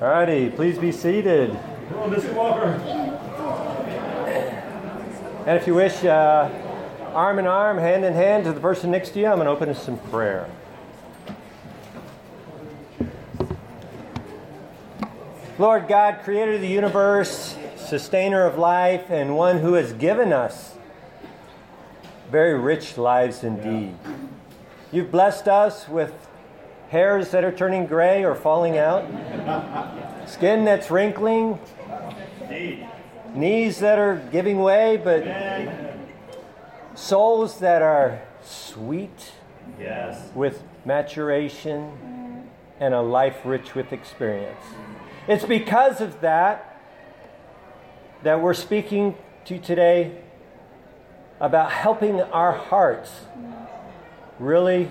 All righty, please be seated. Come on, Mr. Walker. And if you wish, uh, arm in arm, hand in hand to the person next to you, I'm going to open us some prayer. Lord God, creator of the universe, sustainer of life, and one who has given us very rich lives indeed. You've blessed us with hairs that are turning gray or falling out, skin that's wrinkling, knees that are giving way, but souls that are sweet Yes. with maturation and a life rich with experience. It's because of that that we're speaking to you today about helping our hearts really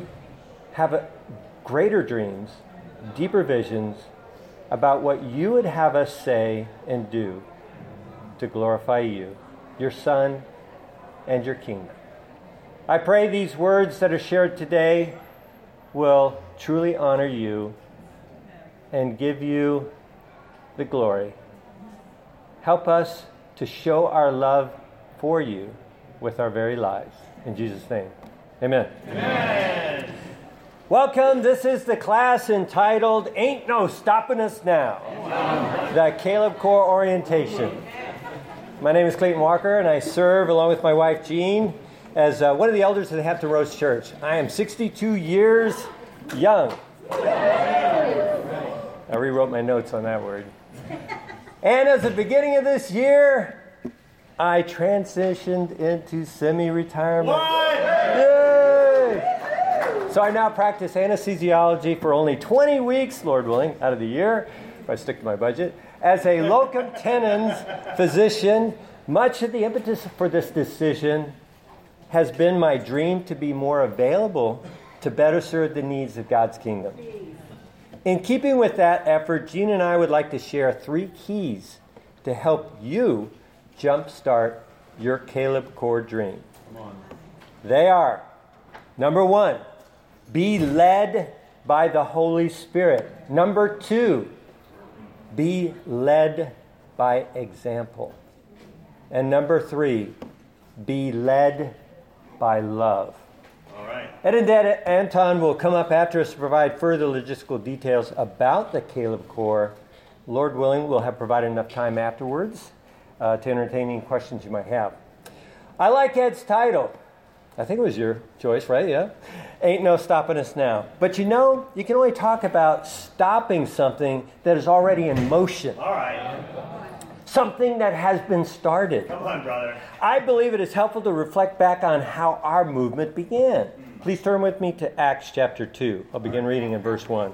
have a greater dreams, deeper visions about what you would have us say and do to glorify you, your Son, and your kingdom. I pray these words that are shared today will truly honor you and give you the glory. Help us to show our love for you with our very lives. In Jesus' name, amen. Amen. Welcome. This is the class entitled Ain't No Stopping Us Now. The Caleb Corps Orientation. My name is Clayton Walker, and I serve along with my wife Jean as uh, one of the elders of the Hampton Roads Church. I am 62 years young. I rewrote my notes on that word. And as the beginning of this year, I transitioned into semi retirement. So I now practice anesthesiology for only 20 weeks, Lord willing, out of the year, if I stick to my budget, as a locum tenens physician. Much of the impetus for this decision has been my dream to be more available to better serve the needs of God's kingdom. In keeping with that effort, Jean and I would like to share three keys to help you jumpstart your Caleb Corps dream. They are number one, be led by the Holy Spirit. Number two, be led by example. And number three, be led by love. All right. Ed and Dad Anton will come up after us to provide further logistical details about the Caleb Corps. Lord willing, we'll have provided enough time afterwards uh, to entertain any questions you might have. I like Ed's title. I think it was your choice, right? Yeah. Ain't no stopping us now. But you know, you can only talk about stopping something that is already in motion, All right. something that has been started. Come on, brother. I believe it is helpful to reflect back on how our movement began. Hmm. Please turn with me to Acts chapter 2. I'll begin reading in verse 1.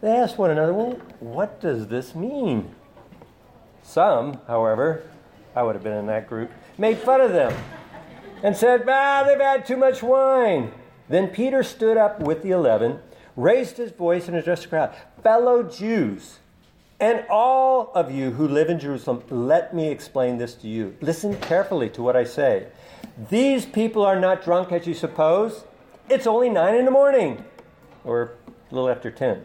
they asked one another, Well, what does this mean? Some, however, I would have been in that group, made fun of them and said, Ah, they've had too much wine. Then Peter stood up with the eleven, raised his voice, and addressed the crowd Fellow Jews, and all of you who live in Jerusalem, let me explain this to you. Listen carefully to what I say. These people are not drunk as you suppose. It's only nine in the morning, or a little after ten.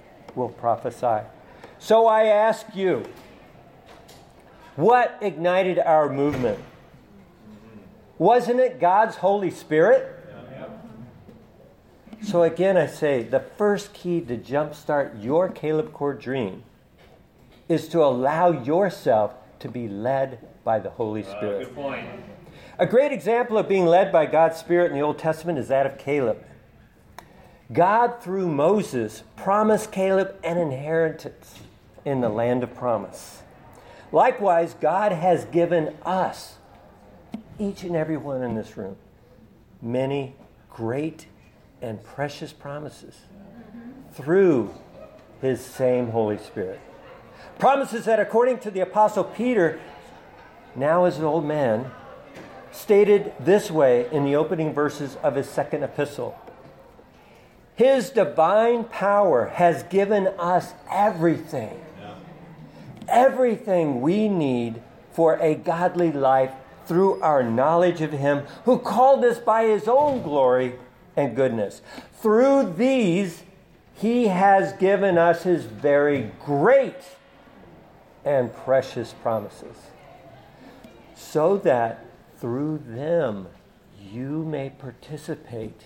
will prophesy. So I ask you, what ignited our movement? Wasn't it God's Holy Spirit? So again, I say the first key to jumpstart your Caleb Corps dream is to allow yourself to be led by the Holy Uh, Spirit. good point. A great example of being led by God's Spirit in the Old Testament is that of Caleb. God, through Moses, promised Caleb an inheritance in the land of promise. Likewise, God has given us, each and every one in this room, many great and precious promises through his same Holy Spirit. Promises that, according to the Apostle Peter, now as an old man, stated this way in the opening verses of his second epistle His divine power has given us everything, everything we need for a godly life through our knowledge of Him who called us by His own glory and goodness. Through these, He has given us His very great and precious promises, so that through them you may participate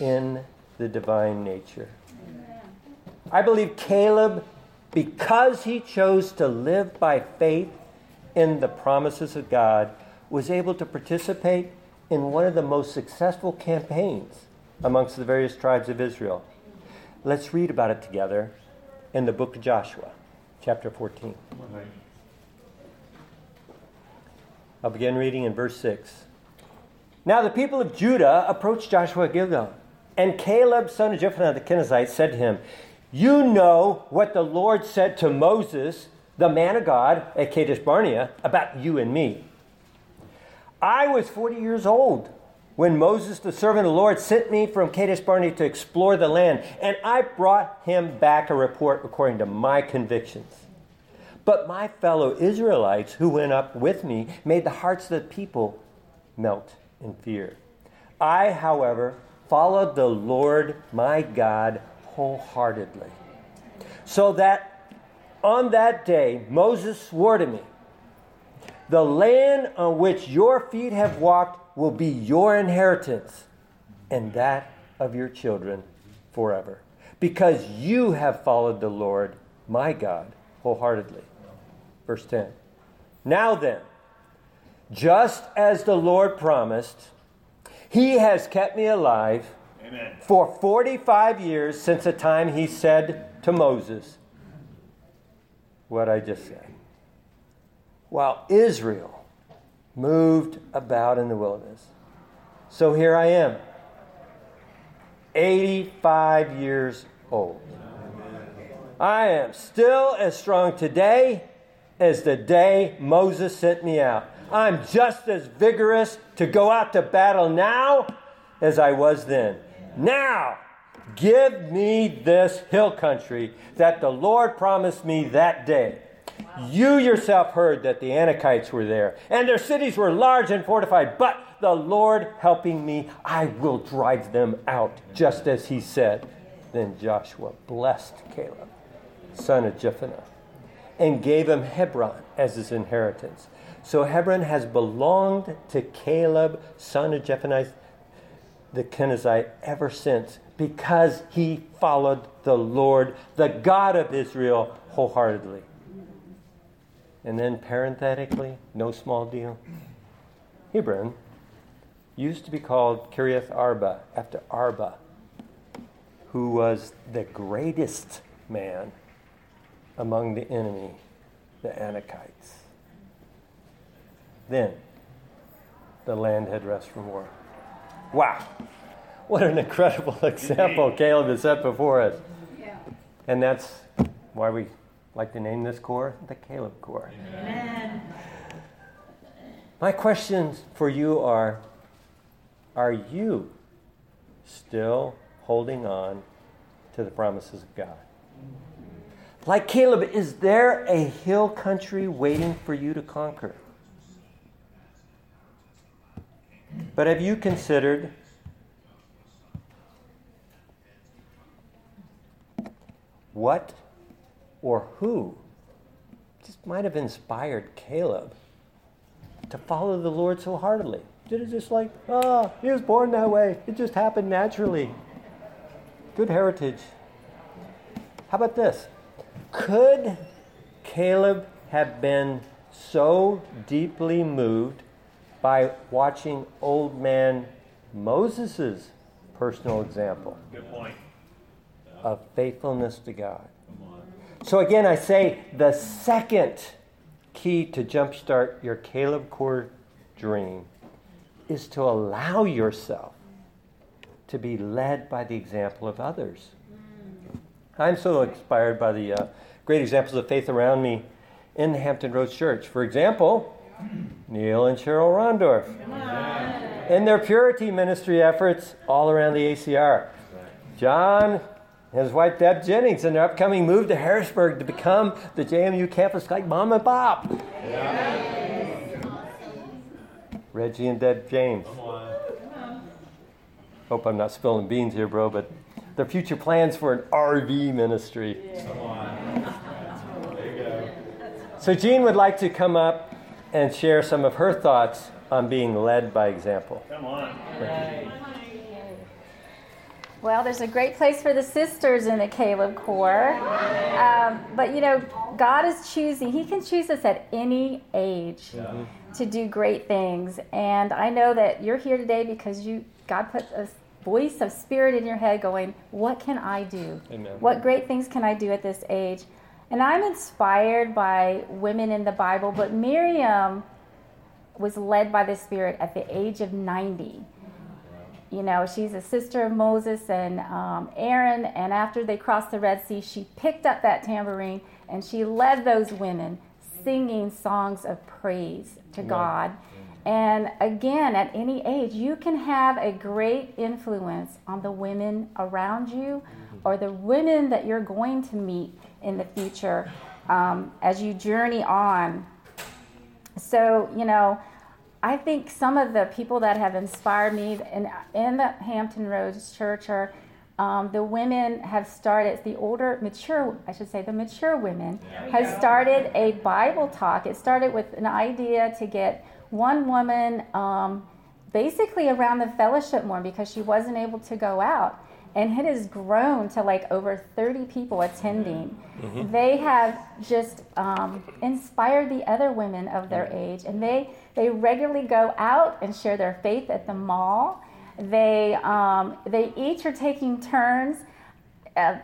in the divine nature. I believe Caleb, because he chose to live by faith in the promises of God, was able to participate in one of the most successful campaigns amongst the various tribes of Israel. Let's read about it together in the book of Joshua, chapter 14. I'll begin reading in verse 6. Now the people of Judah approached Joshua Gilgal, and Caleb, son of Jephunneh the Kenizzite, said to him, You know what the Lord said to Moses, the man of God, at Kadesh Barnea, about you and me. I was 40 years old when Moses, the servant of the Lord, sent me from Kadesh Barnea to explore the land, and I brought him back a report according to my convictions. But my fellow Israelites who went up with me made the hearts of the people melt in fear. I, however, followed the Lord my God wholeheartedly. So that on that day Moses swore to me, The land on which your feet have walked will be your inheritance, and that of your children forever, because you have followed the Lord my God wholeheartedly. Verse 10. Now then, just as the Lord promised, he has kept me alive Amen. for 45 years since the time he said to Moses what I just said. While Israel moved about in the wilderness. So here I am, 85 years old. I am still as strong today as the day Moses sent me out. I'm just as vigorous to go out to battle now as I was then. Now, give me this hill country that the Lord promised me that day. You yourself heard that the Anakites were there, and their cities were large and fortified, but the Lord helping me, I will drive them out, just as he said. Then Joshua blessed Caleb, son of Jephunneh, and gave him Hebron as his inheritance. So Hebron has belonged to Caleb, son of Jephunneh, the Kenizzite, ever since, because he followed the Lord, the God of Israel, wholeheartedly. And then parenthetically, no small deal, Hebron used to be called Kiriath Arba after Arba, who was the greatest man among the enemy, the Anakites. Then the land had rest from war. Wow. What an incredible example Caleb has set before us. Yeah. And that's why we like to name this corps the Caleb Corps. Amen. My questions for you are Are you still holding on to the promises of God? Like Caleb, is there a hill country waiting for you to conquer? But have you considered what or who just might have inspired Caleb to follow the Lord so heartily? Did it just like, oh, he was born that way. It just happened naturally. Good heritage. How about this? Could Caleb have been so deeply moved by watching old man Moses' personal example Good point. of faithfulness to God. So again, I say the second key to jumpstart your Caleb Corps dream is to allow yourself to be led by the example of others. I'm so inspired by the uh, great examples of faith around me in the Hampton Roads Church. For example, Neil and Cheryl Rondorf. In their purity ministry efforts all around the ACR. John and his wife Deb Jennings in their upcoming move to Harrisonburg to become the JMU campus like mom and pop. Reggie and Deb James. Hope I'm not spilling beans here, bro, but their future plans for an RV ministry. So Jean would like to come up and share some of her thoughts on being led by example. Come on. Well, there's a great place for the sisters in the Caleb Corps. Um, but you know, God is choosing, He can choose us at any age to do great things. And I know that you're here today because you God put a voice of spirit in your head going, What can I do? Amen. What great things can I do at this age? And I'm inspired by women in the Bible, but Miriam was led by the Spirit at the age of 90 you know, she's a sister of Moses and um, Aaron. And after they crossed the Red Sea, she picked up that tambourine and she led those women singing songs of praise to God. And again, at any age, you can have a great influence on the women around you or the women that you're going to meet in the future um, as you journey on. So, you know, I think some of the people that have inspired me in, in the Hampton Roads Church are um, the women have started, the older, mature, I should say, the mature women has started a Bible talk. It started with an idea to get one woman um, basically around the fellowship more because she wasn't able to go out. And it has grown to like over 30 people attending. They have just um, inspired the other women of their age, and they they regularly go out and share their faith at the mall. They um, they each are taking turns. Uh,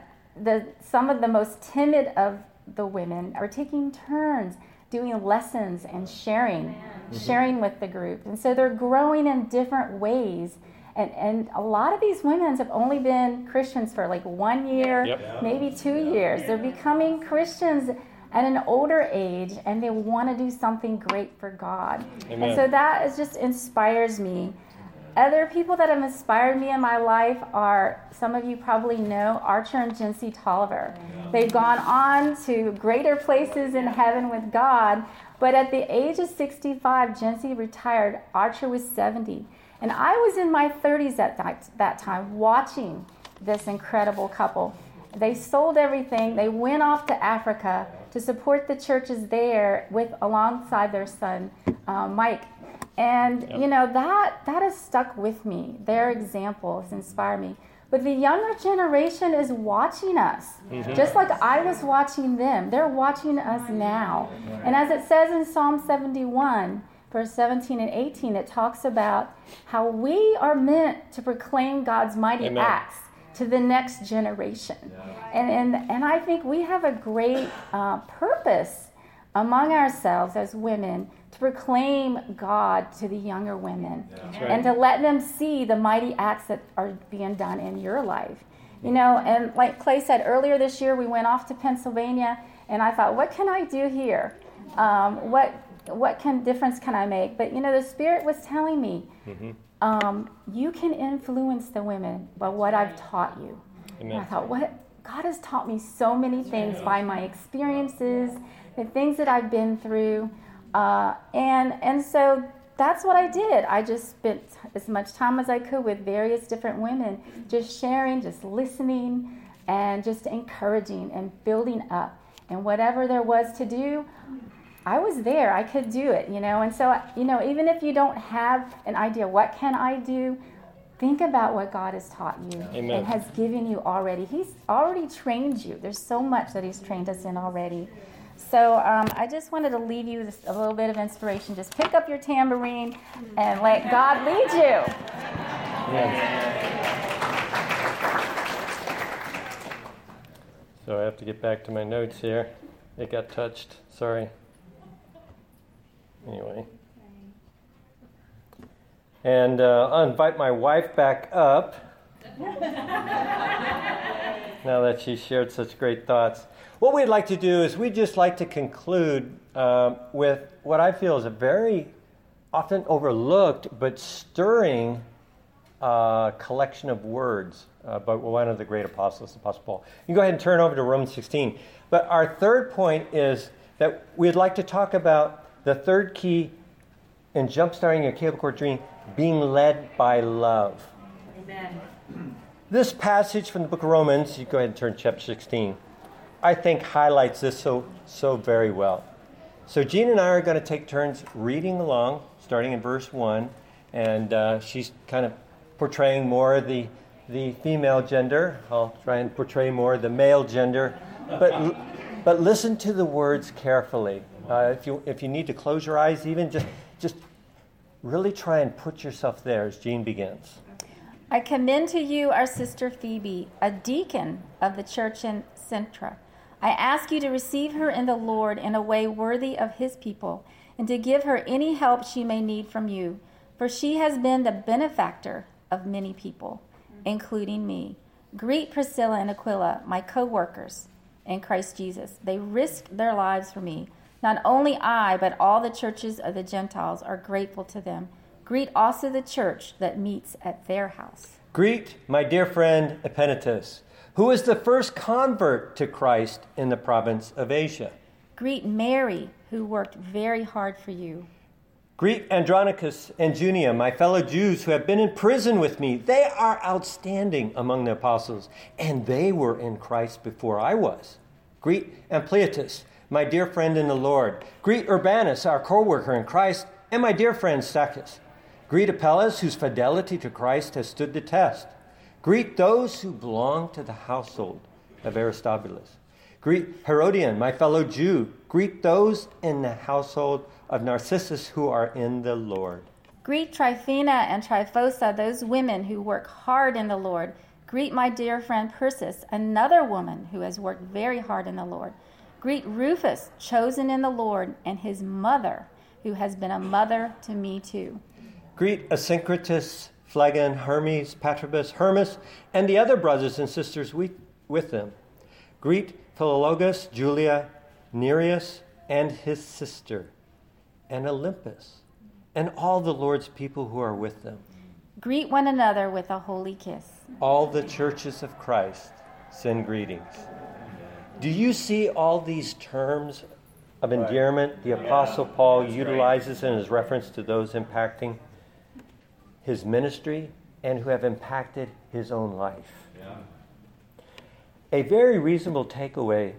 the some of the most timid of the women are taking turns doing lessons and sharing, sharing with the group, and so they're growing in different ways. And, and a lot of these women have only been Christians for like one year, Yep. maybe two years. They're becoming Christians at an older age and they want to do something great for God. Amen. And so that is just inspires me. Other people that have inspired me in my life are some of you probably know Archer and Jency Tolliver. They've gone on to greater places in heaven with God, but at the age of 65, Jency retired. Archer was 70. And I was in my 30s at that, that time watching this incredible couple. They sold everything. They went off to Africa to support the churches there with alongside their son, uh, Mike. And you know that that has stuck with me. Their examples inspire me. But the younger generation is watching us, just like I was watching them. They're watching us now. And as it says in Psalm 71, verse 17 and 18, it talks about how we are meant to proclaim God's mighty Amen. acts to the next generation. And, and, and I think we have a great uh, purpose among ourselves as women to proclaim God to the younger women and to let them see the mighty acts that are being done in your life. You know, and like Clay said earlier this year, we went off to Pennsylvania, and I thought, what can I do here? Um, what what can difference can I make? But you know, the Spirit was telling me, um, you can influence the women by what I've taught you. And I thought, what God has taught me so many things by my experiences, the things that I've been through, uh, and and so that's what I did. I just spent as much time as I could with various different women, just sharing, just listening, and just encouraging and building up. And whatever there was to do, I was there. I could do it, you know. And so, you know, even if you don't have an idea, what can I do? Think about what God has taught you Amen. and has given you already. He's already trained you. There's so much that He's trained us in already. So um, I just wanted to leave you with a little bit of inspiration. Just pick up your tambourine and let God lead you. So I have to get back to my notes here. It got touched. Sorry. Anyway. And uh, I'll invite my wife back up. now that she shared such great thoughts. What we'd like to do is we'd just like to conclude uh, with what I feel is a very often overlooked but stirring uh, collection of words uh, by one of the great apostles, Apostle Paul. You can go ahead and turn over to Romans 16. But our third point is that we'd like to talk about the third key in jumpstarting your Caleb Corps dream being led by love. Amen. This passage from the book of Romans, you go ahead and turn to chapter 16, I think highlights this so, so very well. So, Jean and I are going to take turns reading along, starting in verse 1, and uh, she's kind of portraying more the, the female gender. I'll try and portray more the male gender. But, but listen to the words carefully. Uh, if, you, if you need to close your eyes, even just, just really try and put yourself there as Jean begins. I commend to you our sister Phoebe, a deacon of the church in Cenchreae. I ask you to receive her in the Lord in a way worthy of his people, and to give her any help she may need from you, for she has been the benefactor of many people, including me. Greet Priscilla and Aquila, my co workers in Christ Jesus. They risked their lives for me. Not only I, but all the churches of the Gentiles are grateful to them. Greet also the church that meets at their house. Greet my dear friend Epenetus, who is the first convert to Christ in the province of Asia. Greet Mary, who worked very hard for you. Greet Andronicus and Junia, my fellow Jews who have been in prison with me. They are outstanding among the apostles, and they were in Christ before I was. Greet Ampliatus my dear friend in the Lord. Greet Urbanus, our co worker in Christ, and my dear friend Stachys. Greet Apelles, whose fidelity to Christ has stood the test. Greet those who belong to the household of Aristobulus. Greet Herodion, my fellow Jew. Greet those in the household of Narcissus who are in the Lord. Greet Tryphena and Tryphosa, those women who work hard in the Lord. Greet my dear friend Persis, another woman who has worked very hard in the Lord. Greet Rufus, chosen in the Lord, and his mother, who has been a mother to me too. Greet Asyncritus, Phlegon, Hermes, Patrobas, Hermas, and the other brothers and sisters with them. Greet Philologus, Julia, Nereus, and his sister, and Olympas, and all the Lord's people who are with them. Greet one another with a holy kiss. All the churches of Christ send greetings. Do you see all these terms of endearment the Apostle Paul utilizes in his reference to those impacting his ministry and who have impacted his own life? Yeah. A very reasonable takeaway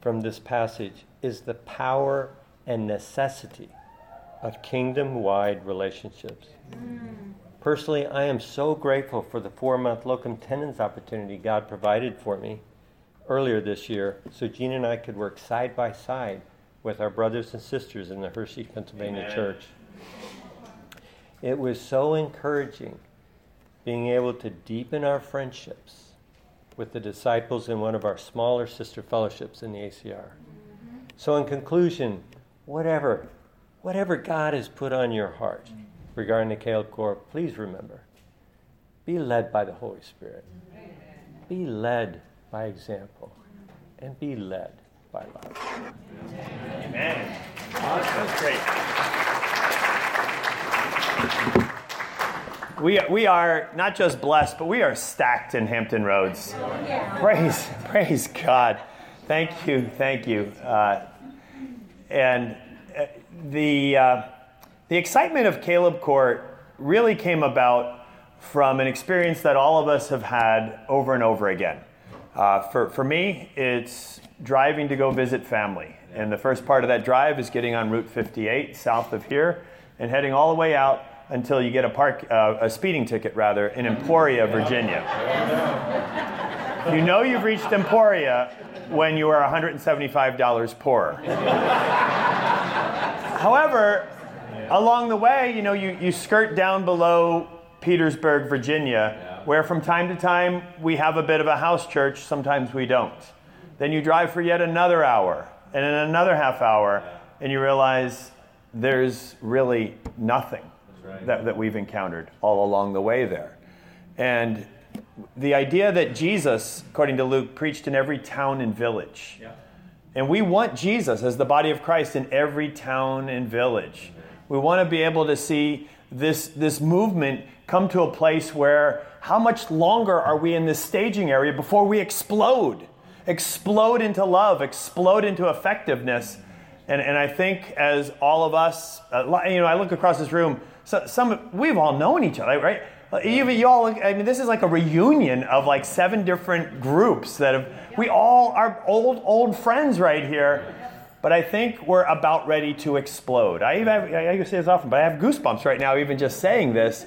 from this passage is the power and necessity of kingdom wide relationships. Mm. Personally, I am so grateful for the four month locum tenens opportunity God provided for me earlier this year so Jean and I could work side by side with our brothers and sisters in the Hershey, Pennsylvania Amen. church. It was so encouraging being able to deepen our friendships with the disciples in one of our smaller sister fellowships in the ACR. Mm-hmm. So, in conclusion, whatever, whatever God has put on your heart regarding the Caleb Corps, please remember be led by the Holy Spirit. Be led by example and be led by love. Amen. That's great. We, we are not just blessed, but we are stacked in Hampton Roads. Yeah. Praise, praise God. Thank you, thank you. Uh, and uh, the, uh, the excitement of Caleb Corps really came about from an experience that all of us have had over and over again. Uh, for, for me, it's driving to go visit family. And the first part of that drive is getting on Route 58 south of here and heading all the way out until you get a park uh, a speeding ticket rather in Emporia, Virginia. You know you've reached Emporia when you are $175 poorer. However, along the way, you know, you, you skirt down below Petersburg, Virginia, where from time to time we have a bit of a house church, sometimes we don't. Then you drive for yet another hour, and in another half hour, and you realize there's really nothing that, that we've encountered all along the way there. And the idea that Jesus, according to Luke, preached in every town and village. Yeah. And we want Jesus as the body of Christ in every town and village. We want to be able to see this, this movement come to a place where how much longer are we in this staging area before we explode? Explode into love, explode into effectiveness. And, and I think as all of us, uh, you know, I look across this room, so some we've all known each other, right? You, you all, I mean, this is like a reunion of like seven different groups that have, we all are old, old friends right here. But I think we're about ready to explode. I, even, I, I say this often, but I have goosebumps right now, even just saying this,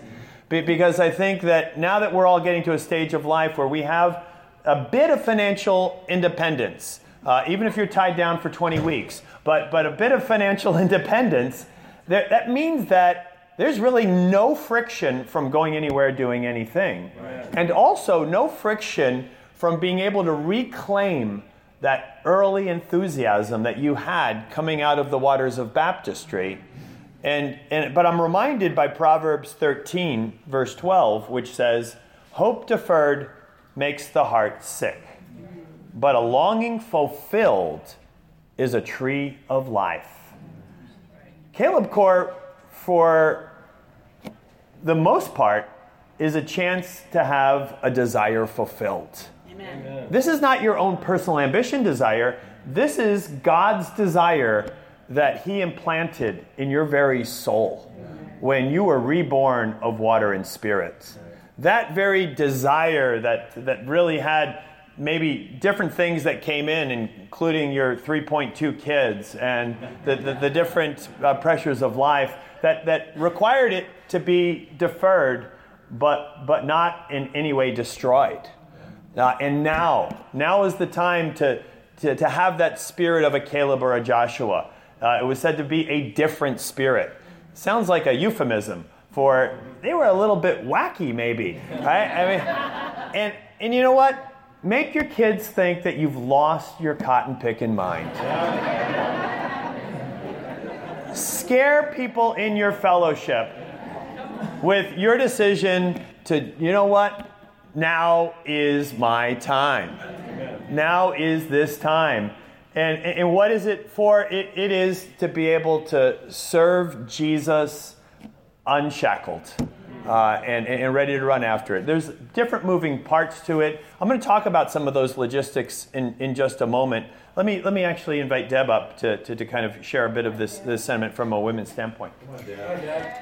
because I think that now that we're all getting to a stage of life where we have a bit of financial independence, uh, even if you're tied down for 20 weeks, but, but a bit of financial independence, that, that means that there's really no friction from going anywhere doing anything. Right. And also no friction from being able to reclaim that early enthusiasm that you had coming out of the waters of baptistry. And, and, but I'm reminded by Proverbs 13, verse 12, which says, Hope deferred makes the heart sick, but a longing fulfilled is a tree of life. Caleb Corps, for the most part, is a chance to have a desire fulfilled. Amen. This is not your own personal ambition desire. This is God's desire that He implanted in your very soul when you were reborn of water and spirit. That very desire that, that really had maybe different things that came in, including your 3.2 kids and the, the, the different uh, pressures of life that, that required it to be deferred, but, but not in any way destroyed. Uh, and now, now is the time to, to, to have that spirit of a Caleb or a Joshua. Uh, it was said to be a different spirit. Sounds like a euphemism for they were a little bit wacky, maybe. Right? I mean, and, and you know what? Make your kids think that you've lost your cotton picking mind scare people in your fellowship with your decision to, you know what? Now is my time. Now is this time. And, and what is it for? It, it is to be able to serve Jesus unshackled uh, and, and ready to run after it. There's different moving parts to it. I'm going to talk about some of those logistics in, in just a moment. Let me, let me actually invite Deb up to, to, to kind of share a bit of this, this sentiment from a women's standpoint.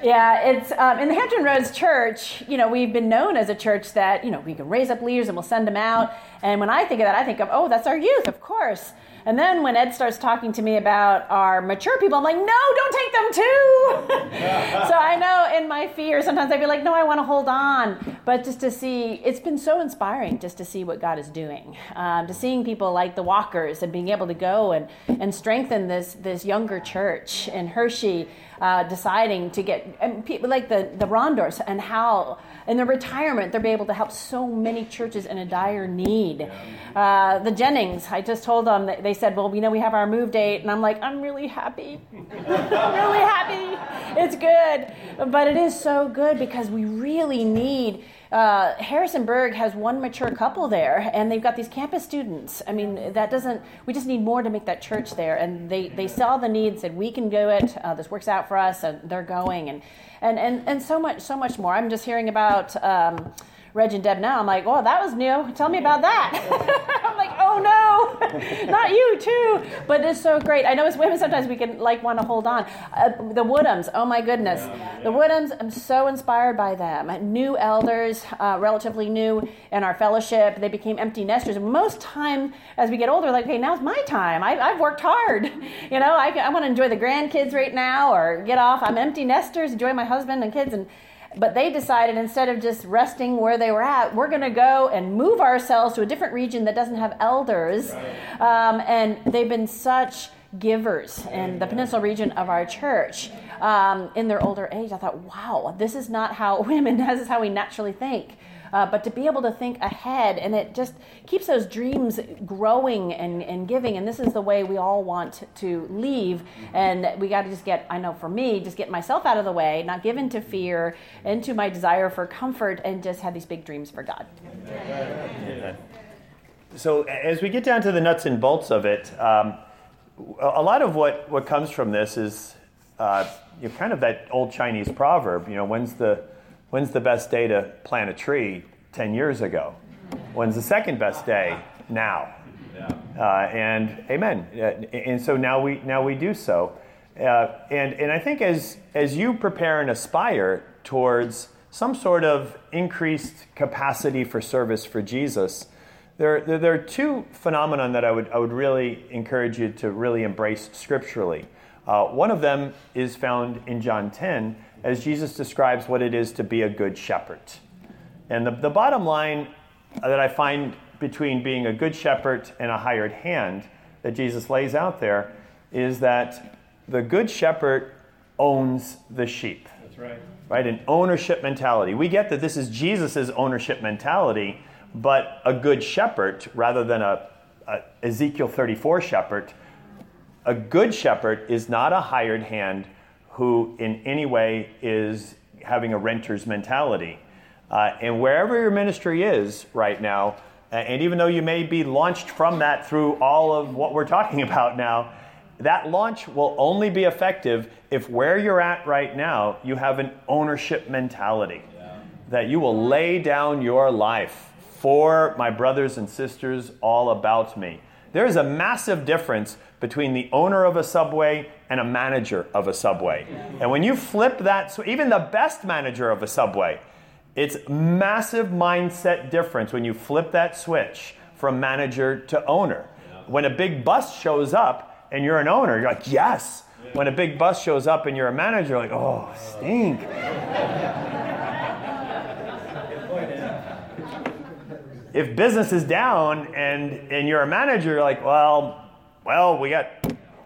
Yeah, it's um, in the Hampton Roads Church, you know, we've been known as a church that, you know, we can raise up leaders and we'll send them out. And when I think of that, I think of, oh, that's our youth, of course. And then when Ed starts talking to me about our mature people, I'm like, no, don't take them too. so I know in my fear, sometimes I'd be like, no, I want to hold on. But just to see, it's been so inspiring just to see what God is doing. Um, to seeing people like the Walkers and being able to go and, and strengthen this, this younger church in Hershey uh, deciding to get and people like the the Rondors and how in their retirement they'll be able to help so many churches in a dire need. Uh, the Jennings, I just told them they said, well, you know, we have our move date, and I'm like, I'm really happy, I'm really happy. It's good, but it is so good because we really need uh, Harrisonburg has one mature couple there, and they've got these campus students. I mean, that doesn't. We just need more to make that church there, and they they saw the need, said we can do it. Uh, this works out for us, and they're going, and and and and so much so much more. I'm just hearing about. Um, Reg and Deb now. I'm like, oh, that was new. Tell me about that. I'm like, oh no, not you too. But it's so great. I know as women sometimes we can like want to hold on. Uh, the Woodhams, oh my goodness, the Woodhams. I'm so inspired by them. New elders, uh, relatively new in our fellowship. They became empty nesters. Most time as we get older, like, hey, now's my time. I, have worked hard. You know, I, I want to enjoy the grandkids right now, or get off. I'm empty nesters, enjoy my husband and kids and But they decided instead of just resting where they were at, we're going to go and move ourselves to a different region that doesn't have elders. Right. Um, and they've been such givers in the peninsula region of our church um, in their older age. I thought, wow, this is not how women, this is how we naturally think. Uh, but to be able to think ahead, and it just keeps those dreams growing and, and giving. And this is the way we all want to leave. And we got to just get, I know for me, just get myself out of the way, not give into fear, into my desire for comfort, and just have these big dreams for God. So, as we get down to the nuts and bolts of it, um, a lot of what, what comes from this is uh, you know, kind of that old Chinese proverb, you know, when's the, when's the best day to plant a tree? 10 years ago. When's the second best day? Now. Uh, and amen. Uh, and so now we, now we do so. Uh, and, and I think as, as you prepare and aspire towards some sort of increased capacity for service for Jesus, there, there, there, are two phenomena that I would, I would really encourage you to really embrace scripturally. Uh, one of them is found in John 10 as Jesus describes what it is to be a good shepherd. And the, the bottom line that I find between being a good shepherd and a hired hand that Jesus lays out there is that the good shepherd owns the sheep. That's right. Right? An ownership mentality. We get that this is Jesus' ownership mentality but a good shepherd, rather than a, a Ezekiel 34 shepherd, a good shepherd is not a hired hand who in any way is having a renter's mentality. Uh, and wherever your ministry is right now, and even though you may be launched from that through all of what we're talking about now, that launch will only be effective if where you're at right now, you have an ownership mentality. Yeah. That you will lay down your life for my brothers and sisters all about me. There is a massive difference between the owner of a subway and a manager of a subway. And when you flip that, so even the best manager of a subway, it's massive mindset difference when you flip that switch from manager to owner. When a big bus shows up and you're an owner, you're like, yes. When a big bus shows up and you're a manager, you're like, oh, stink. If business is down and and you're a manager, you're like, well, well, we got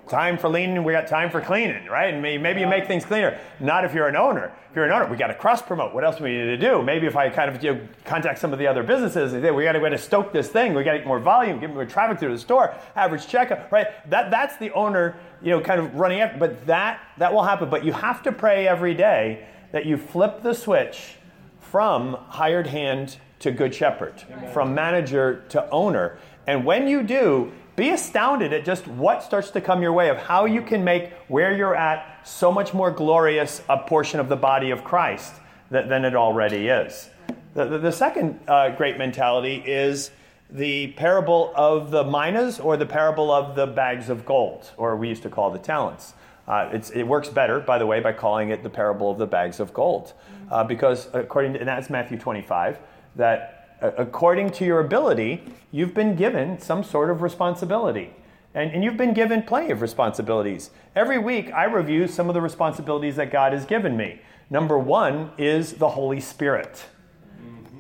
time for leaning, we got time for cleaning, right? And maybe maybe you make things cleaner. Not if you're an owner. If you're an owner, we got to cross promote. What else do we need to do? Maybe if I kind of you know, contact some of the other businesses, say, we got to, go to stoke this thing. We got to get more volume, get more traffic through the store, average checkup, right? That that's the owner, you know, kind of running after. But that that will happen. But you have to pray every day that you flip the switch from hired hand to good shepherd, Amen. from manager to owner. And when you do, be astounded at just what starts to come your way of how you can make where you're at so much more glorious a portion of the body of Christ than it already is. The, the, the second uh, great mentality is the parable of the minas or the parable of the bags of gold, or we used to call the talents. Uh, it works better, by the way, by calling it the parable of the bags of gold, uh, because according to and that's Matthew 25 that uh, according to your ability, you've been given some sort of responsibility. And, and you've been given plenty of responsibilities. Every week, I review some of the responsibilities that God has given me. Number one is the Holy Spirit.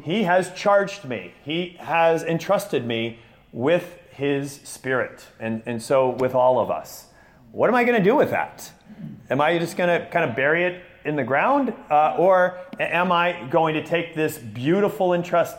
He has charged me, He has entrusted me with His Spirit, and, and so with all of us. What am I going to do with that? Am I just going to kind of bury it in the ground? Uh, or am I going to take this beautiful entrust,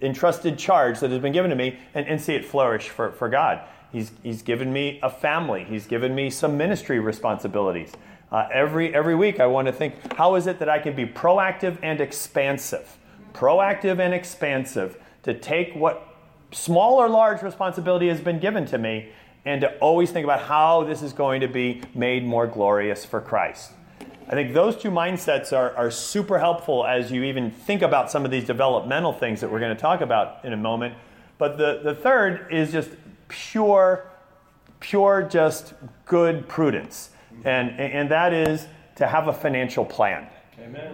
entrusted charge that has been given to me and, and see it flourish for, for God? He's, he's given me a family, He's given me some ministry responsibilities. Uh, every, every week, I want to think how is it that I can be proactive and expansive? Proactive and expansive to take what small or large responsibility has been given to me and to always think about how this is going to be made more glorious for Christ. I think those two mindsets are, are super helpful as you even think about some of these developmental things that we're going to talk about in a moment. But the, the third is just pure, pure, just good prudence. And, and that is to have a financial plan.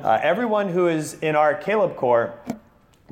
Uh, everyone who is in our Caleb Corps,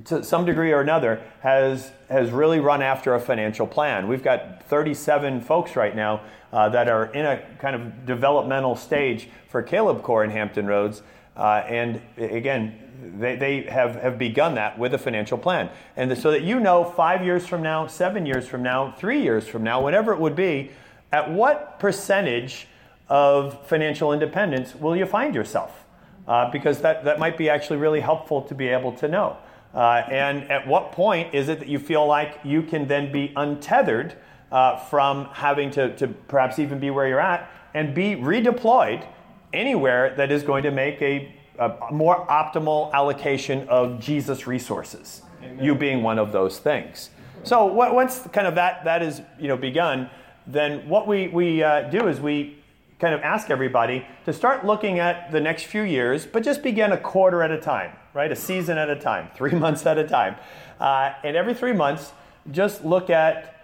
to some degree or another, has, has really run after a financial plan. We've got 37 folks right now uh, that are in a kind of developmental stage for Caleb Corps in Hampton Roads. Uh, and again, they, they have, have begun that with a financial plan. And so that you know five years from now, seven years from now, three years from now, whatever it would be, at what percentage of financial independence will you find yourself? Uh, because that, that might be actually really helpful to be able to know. Uh, and at what point is it that you feel like you can then be untethered uh, from having to, to perhaps even be where you're at and be redeployed anywhere that is going to make a, a more optimal allocation of Jesus resources, Amen. you being one of those things. So once kind of that, that is you know, begun, then what we, we uh, do is we kind of ask everybody to start looking at the next few years, but just begin a quarter at a time, right? A season at a time, three months at a time. Uh, and every three months, just look at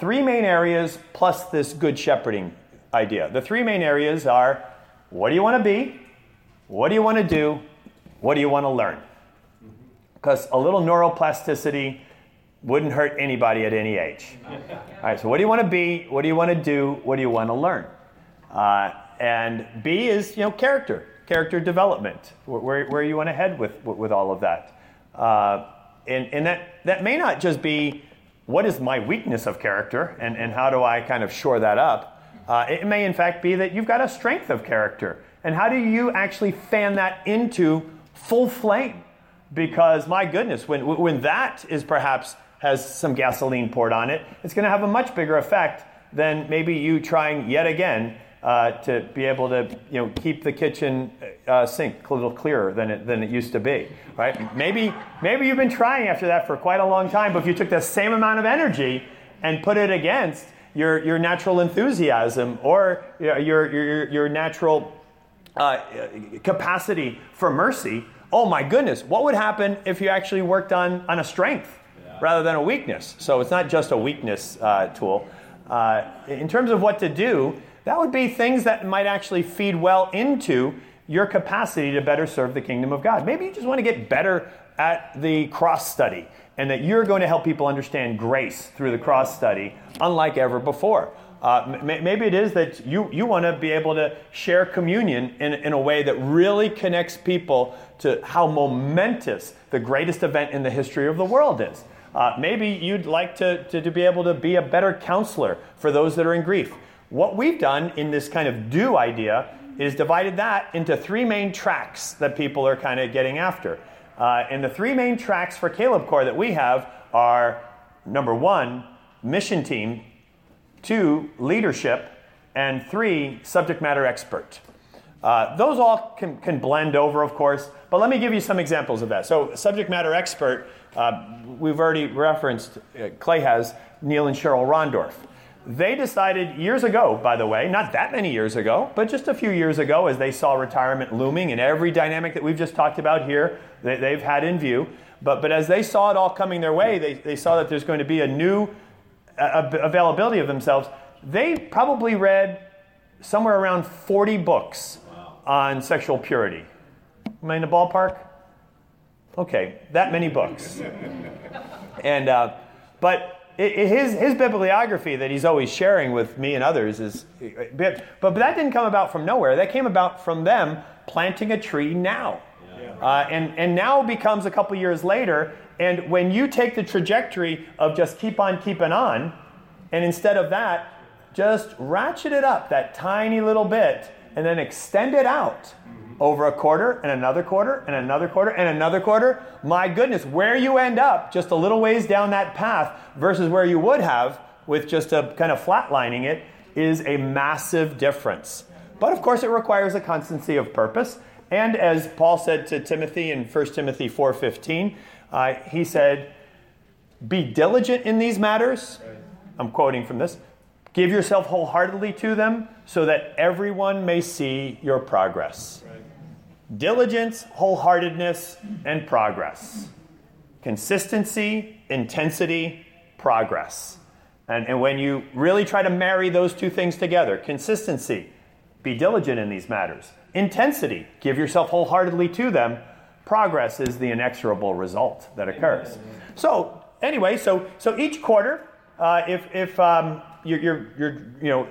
three main areas plus this good shepherding idea. The three main areas are what do you want to be? What do you want to do? What do you want to learn? Because a little neuroplasticity wouldn't hurt anybody at any age. All right, so what do you want to be? What do you want to do? What do you want to learn? Uh, and B is you know character, character development, where, where you want to head with, with all of that. Uh, and and that, that may not just be what is my weakness of character and, and how do I kind of shore that up. Uh, it may in fact be that you've got a strength of character. And how do you actually fan that into full flame? Because my goodness, when, when that is perhaps has some gasoline poured on it, it's going to have a much bigger effect than maybe you trying yet again uh, to be able to you know keep the kitchen uh, sink a little clearer than it than it used to be, right? Maybe maybe you've been trying after that for quite a long time, but if you took the same amount of energy and put it against your your natural enthusiasm or your your your, natural uh, capacity for mercy, oh my goodness, what would happen if you actually worked on on a strength yeah. rather than a weakness? So it's not just a weakness uh, tool. Uh, in terms of what to do that would be things that might actually feed well into your capacity to better serve the kingdom of God. Maybe you just want to get better at the cross study and that you're going to help people understand grace through the cross study unlike ever before. Uh, m- maybe it is that you, you want to be able to share communion in, in a way that really connects people to how momentous the greatest event in the history of the world is. Uh, maybe you'd like to, to, to be able to be a better counselor for those that are in grief. What we've done in this kind of do idea is divided that into three main tracks that people are kind of getting after. Uh, and the three main tracks for Caleb Corps that we have are number one, mission team, two, leadership, and three, subject matter expert. Uh, those all can, can, blend over, of course, but let me give you some examples of that. So, subject matter expert, uh, we've already referenced, uh, Clay has Neil and Cheryl Rondorf. They decided years ago, by the way, not that many years ago, but just a few years ago, as they saw retirement looming and every dynamic that we've just talked about here, they, they've had in view. But, but as they saw it all coming their way, they, they saw that there's going to be a new availability of themselves. They probably read somewhere around 40 books on sexual purity. Am I in the ballpark? Okay, that many books. and, uh, but his, his bibliography that he's always sharing with me and others is, but, but that didn't come about from nowhere. That came about from them planting a tree now. Uh, and, and now becomes a couple years later. And when you take the trajectory of just keep on keeping on, and instead of that, just ratchet it up that tiny little bit and then extend it out over a quarter and another quarter and another quarter and another quarter, my goodness, where you end up just a little ways down that path versus where you would have with just a kind of flatlining it is a massive difference. But of course, it requires a constancy of purpose. And as Paul said to Timothy in 1 Timothy 4:15, uh, he said, "Be diligent in these matters." I'm quoting from this. Give yourself wholeheartedly to them, so that everyone may see your progress diligence, wholeheartedness, and progress. Consistency, intensity, progress. And, and when you really try to marry those two things together, consistency, be diligent in these matters. Intensity, give yourself wholeheartedly to them. Progress is the inexorable result that occurs. So, anyway, so, so each quarter, uh, if, if um, you're, you're, you're, you know,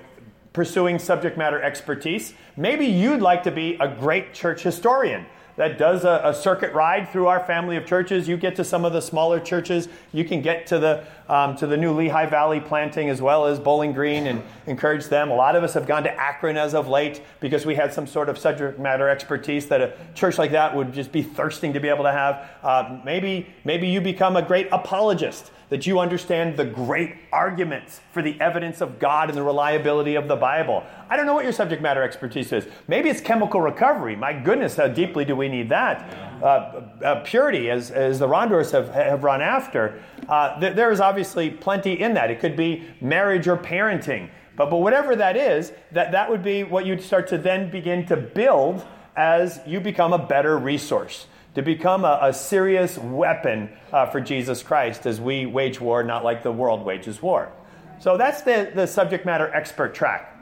pursuing subject matter expertise. Maybe you'd like to be a great church historian. that does a, a, circuit ride through our family of churches. You get to some of the smaller churches. You can get to the um, to the new Lehigh Valley planting as well as Bowling Green and encourage them. A lot of us have gone to Akron as of late because we had some sort of subject matter expertise that a church like that would just be thirsting to be able to have. Uh, maybe maybe you become a great apologist that you understand the great arguments for the evidence of God and the reliability of the Bible. I don't know what your subject matter expertise is. Maybe it's chemical recovery. My goodness, how deeply do we need that? Uh, uh, purity, as, as the Rondorfs have, have run after. Uh, th- there is obviously plenty in that. It could be marriage or parenting. But, but whatever that is, that, that would be what you'd start to then begin to build as you become a better resource to become a, a serious weapon uh, for Jesus Christ as we wage war, not like the world wages war. So that's the, the subject matter expert track.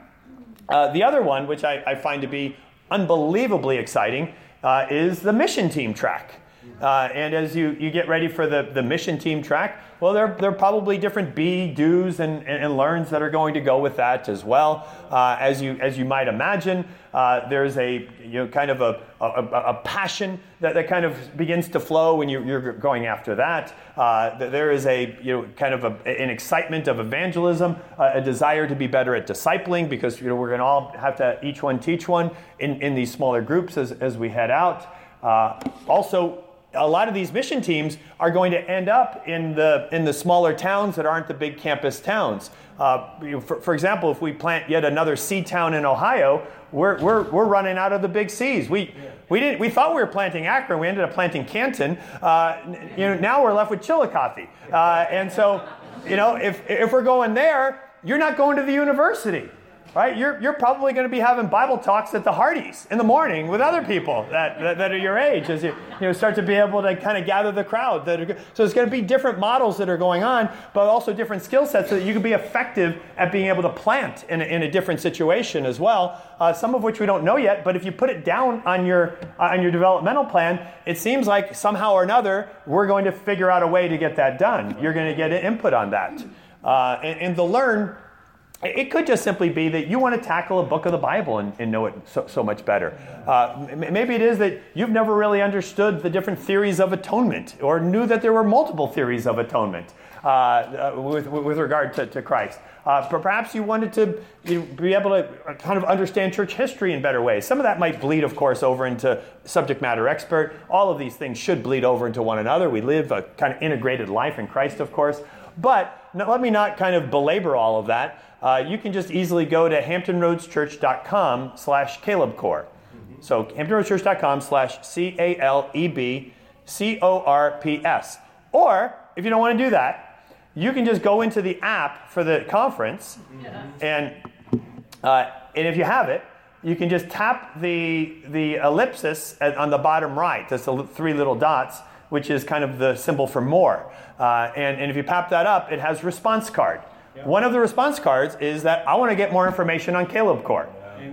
Uh, the other one, which I, I, find to be unbelievably exciting, uh, is the mission team track. Uh, and as you, you get ready for the, the mission team track, well, there, there are probably different be, do's, and, and, and learns that are going to go with that as well. Uh, as, you, as you might imagine, uh, there's a you know, kind of a, a, a, passion that, that kind of begins to flow when you, you're going after that. Uh, there is a you know, kind of a, an excitement of evangelism, uh, a desire to be better at discipling because you know, we're going to all have to each one teach one in, in these smaller groups as, as we head out. Uh, also, a lot of these mission teams are going to end up in the in the smaller towns that aren't the big campus towns. Uh, for, for, example, if we plant yet another C town in Ohio, we're, we're, we're running out of the big C's. We, we, didn't, we thought we were planting Akron. We ended up planting Canton. Uh, you know, now we're left with Chillicothe. Uh, and so, you know, if, if we're going there, you're not going to the university right? You're, you're probably going to be having Bible talks at the Hardee's in the morning with other people that, that, that, are your age as you, you know, start to be able to kind of gather the crowd. That are, so there's going to be different models that are going on, but also different skill sets so that you can be effective at being able to plant in a, in a different situation as well, uh, some of which we don't know yet, but if you put it down on your, uh, on your developmental plan, it seems like somehow or another we're going to figure out a way to get that done. You're going to get input on that. Uh, and, and the learn it could just simply be that you want to tackle a book of the Bible and, and know it so, so much better. Uh, maybe it is that you've never really understood the different theories of atonement or knew that there were multiple theories of atonement uh, uh with, with regard to, to Christ. Uh, perhaps you wanted to you know, be able to kind of understand church history in better ways. Some of that might bleed, of course, over into subject matter expert. All of these things should bleed over into one another. We live a kind of integrated life in Christ, of course. But let me not kind of belabor all of that uh, you can just easily go to hamptonroadschurch.com slash calebcorps. Mm-hmm. So hamptonroadschurch.com slash C-A-L-E-B-C-O-R-P-S. Or if you don't want to do that, you can just go into the app for the conference yeah. and uh, and if you have it, you can just tap the the ellipsis at, on the bottom right. That's the three little dots, which is kind of the symbol for more. Uh, and, and if you pop that up, it has response card. One of the response cards is that I want to get more information on Caleb Corps.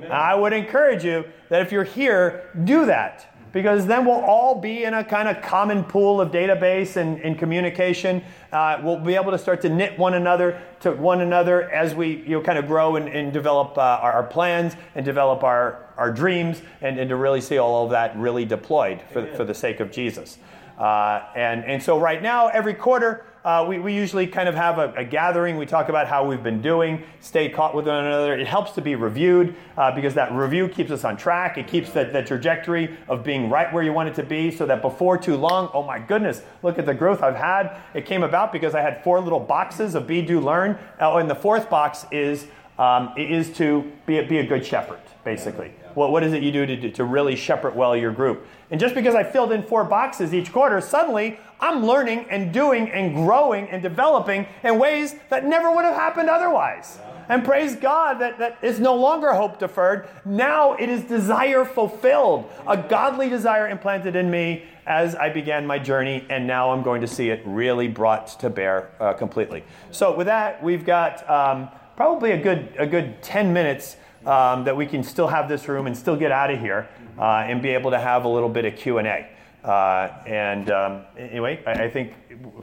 I would encourage you that if you're here, do that because then we'll all be in a kind of common pool of database and, and communication. Uh, we'll be able to start to knit one another to one another as we you know, kind of grow and, and develop uh, our, our, plans and develop our, our dreams and, and to really see all of that really deployed for, for the sake of Jesus. Uh, and, and so right now, every quarter, uh, we, we usually kind of have a, a, gathering. We talk about how we've been doing, stay caught with one another. It helps to be reviewed uh, because that review keeps us on track. It keeps the, the trajectory of being right where you want it to be so that before too long, oh my goodness, look at the growth I've had. It came about because I had four little boxes of be, do, learn. Oh, and the fourth box is, um, is to be a, be a good shepherd, basically. What, what is it you do to, to really shepherd well your group? And just because I filled in four boxes each quarter, suddenly I'm learning and doing and growing and developing in ways that never would have happened otherwise. And praise God that, that is no longer hope deferred. Now it is desire fulfilled, a godly desire implanted in me as I began my journey, and now I'm going to see it really brought to bear uh, completely. So, with that, we've got um, probably a good, a good 10 minutes um, that we can still have this room and still get out of here uh, and be able to have a little bit of Q&A. Uh, and um, anyway, I, I, think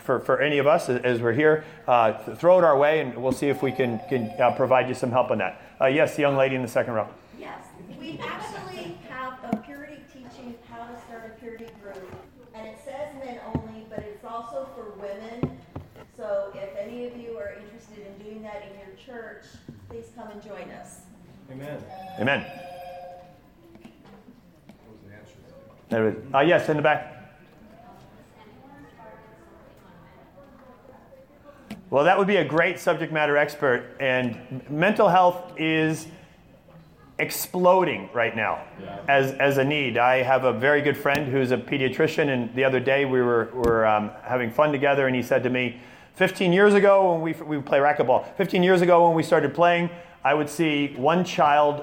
for, for any of us as we're here, uh, throw it our way and we'll see if we can, can uh, provide you some help on that. Uh, yes, the young lady in the second row. Yes, we actually have a purity teaching how to start a purity group. And it says men only, but it's also for women. So if any of you are interested in doing that in your church, please come and join us. Amen. Amen. There Uh, yes, in the back. Well, that would be a great subject matter expert. And mental health is exploding right now as, as a need. I have a very good friend who's a pediatrician, and the other day we were, were um, having fun together, and he said to me, 15 years ago when we, we play racquetball, 15 years ago when we started playing, I would see one child,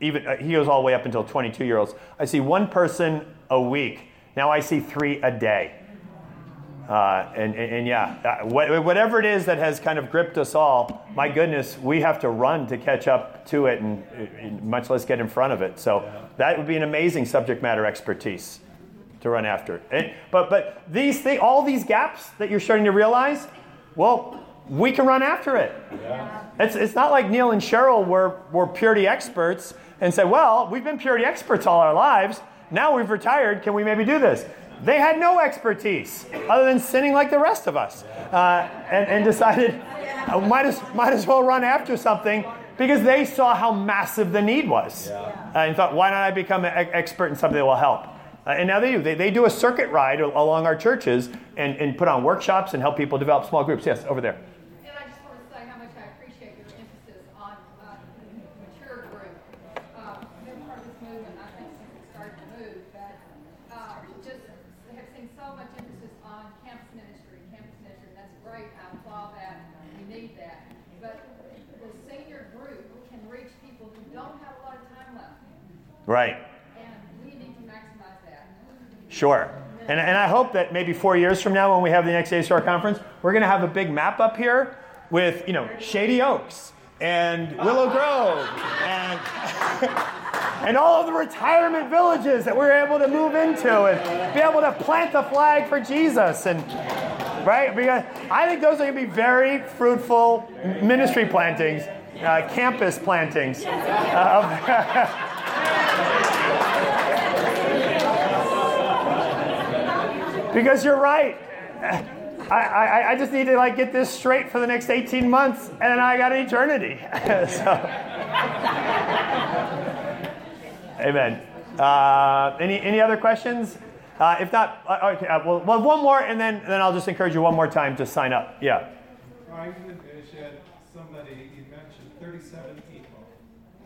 even uh, he goes all the way up until 22 year olds. I see one person a week. Now I see three a day. Uh, and, and, and, yeah, uh, whatever it is that has kind of gripped us all, my goodness, we have to run to catch up to it and, and much less get in front of it. So that would be an amazing subject matter expertise to run after. And, but, but these all these gaps that you're starting to realize, well, we can run after it. Yeah. It's, it's not like Neil and Cheryl were, were purity experts and said, well, we've been purity experts all our lives. Now we've retired. Can we maybe do this? They had no expertise other than sinning like the rest of us uh, and, and, decided uh, might, as, might as well run after something because they saw how massive the need was uh, and thought, why not I become an expert in something that will help? Uh, and now they do. They, they do a circuit ride along our churches and, and put on workshops and help people develop small groups. Yes, over there. Right. Sure. And, and I hope that maybe four years from now, when we have the next ASR conference, we're going to have a big map up here with, you know, Shady Oaks and Willow Grove and, and all of the retirement villages that we're able to move into and be able to plant the flag for Jesus. And, right? Because I think those are going to be very fruitful ministry plantings, uh, campus plantings. Uh, because you're right. I, I, I, just need to like get this straight for the next 18 months, and then I got an eternity. so, amen. Uh, any any other questions? Uh, if not, uh, okay, uh, well, well, one more, and then then I'll just encourage you one more time to sign up. Yeah. Envision somebody 37 people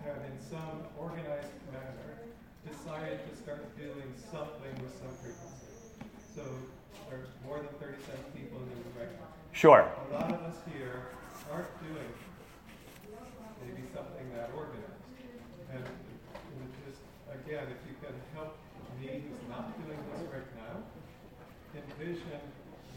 have in some organized manner decided to start doing something with some frequency. So there's more than 37 people in the room. Sure. A lot of us here aren't doing maybe something that organized. And just, again, if you can help me who's not doing this right now, envision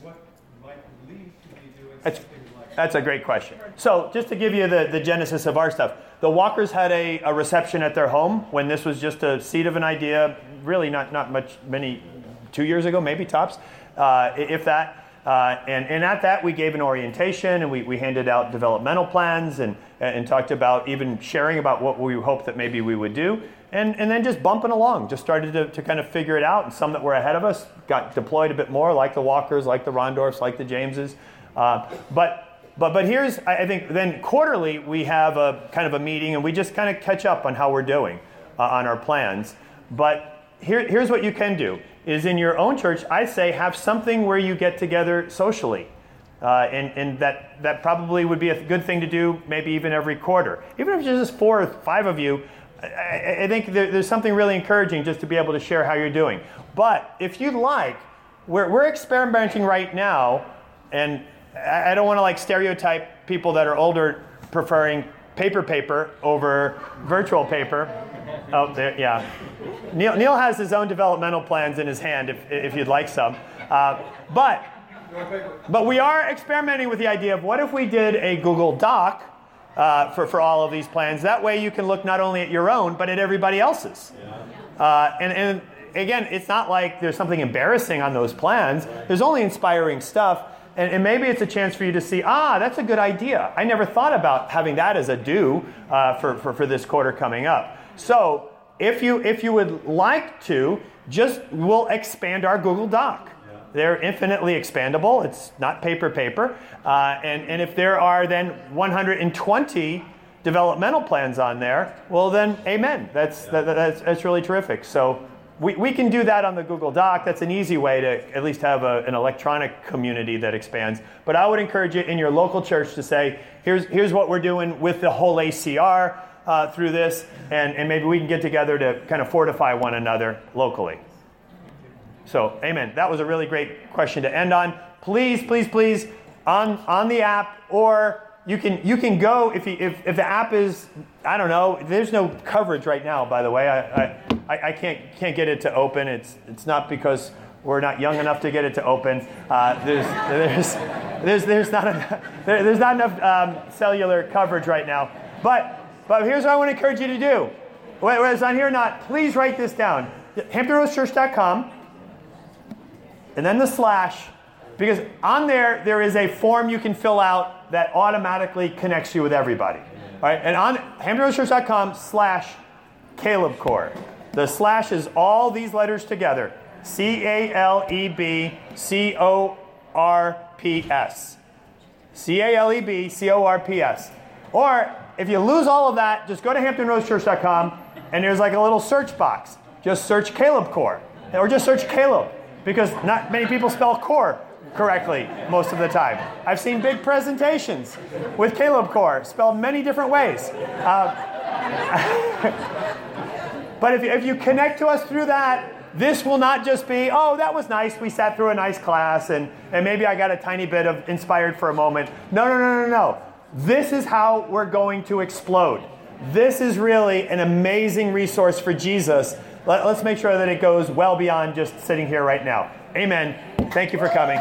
what might lead to me doing That's, something like That's a great question. So, just to give you the, the genesis of our stuff, the Walkers had a, a reception at their home when this was just a seed of an idea, really not, not much, many, two years ago, maybe tops, uh, if that. Uh, and, and at that, we gave an orientation and we, we handed out developmental plans and, and talked about even sharing about what we hoped that maybe we would do. And, and then just bumping along, just started to, to kind of figure it out. And some that were ahead of us got deployed a bit more, like the Walkers, like the Rondorfs, like the Jameses. Uh, but but, but here's, I think, then quarterly we have a kind of a meeting and we just kind of catch up on how we're doing uh, on our plans. But here, here's what you can do is in your own church, I say have something where you get together socially. Uh, and and that, that probably would be a good thing to do maybe even every quarter. Even if it's just four or five of you, I, I think there, there's something really encouraging just to be able to share how you're doing. But if you'd like, we're, we're experimenting right now, and I don't want to like stereotype people that are older preferring paper paper over virtual paper. Oh, there, yeah. Neil, Neil has his own developmental plans in his hand if, if you'd like some. Uh, but, but we are experimenting with the idea of what if we did a Google Doc uh, for, for all of these plans. That way you can look not only at your own, but at everybody else's. Uh, and, and again, it's not like there's something embarrassing on those plans, there's only inspiring stuff. And, and, maybe it's a chance for you to see, ah, that's a good idea. I never thought about having that as a do uh, for, for, for this quarter coming up. So if you, if you would like to, just we'll expand our Google Doc. they're infinitely expandable. It's not paper paper. Uh, and, and if there are then 120 developmental plans on there, well then, amen. That's, that, that's, that's really terrific. So we, we can do that on the Google Doc. That's an easy way to at least have a, an electronic community that expands. But I would encourage you in your local church to say, here's, here's what we're doing with the whole ACR uh, through this, and, and maybe we can get together to kind of fortify one another locally. So, amen. That was a really great question to end on. Please, please, please, on, on the app, or you can, you can go if, you, if, if the app is, I don't know, there's no coverage right now, by the way. I, I, I can't, can't get it to open. It's, it's not because we're not young enough to get it to open. Uh, there's, there's, there's, there's, not enough, there, there's not enough um, cellular coverage right now. But but here's what I want to encourage you to do. Whether it's on here or not, please write this down. HamptonRoadsChurch.com, and then the slash, because on there, there is a form you can fill out that automatically connects you with everybody. All right, and on HamptonRoadsChurch.com slash Caleb Corps. The slash is all these letters together. C A L E B C O R P S. C A L E B C O R P S. Or if you lose all of that, just go to HamptonRoadsChurch.com and there's like a little search box. Just search Caleb Corps. Or just search Caleb because not many people spell core correctly most of the time. I've seen big presentations with Caleb Corps spelled many different ways. Uh, but if if you connect to us through that, this will not just be, oh, that was nice. We sat through a nice class and, and maybe I got a tiny bit of inspired for a moment. No, no, no, no, no. This is how we're going to explode. This is really an amazing resource for Jesus. Let, us make sure that it goes well beyond just sitting here right now. Amen. Thank you for coming.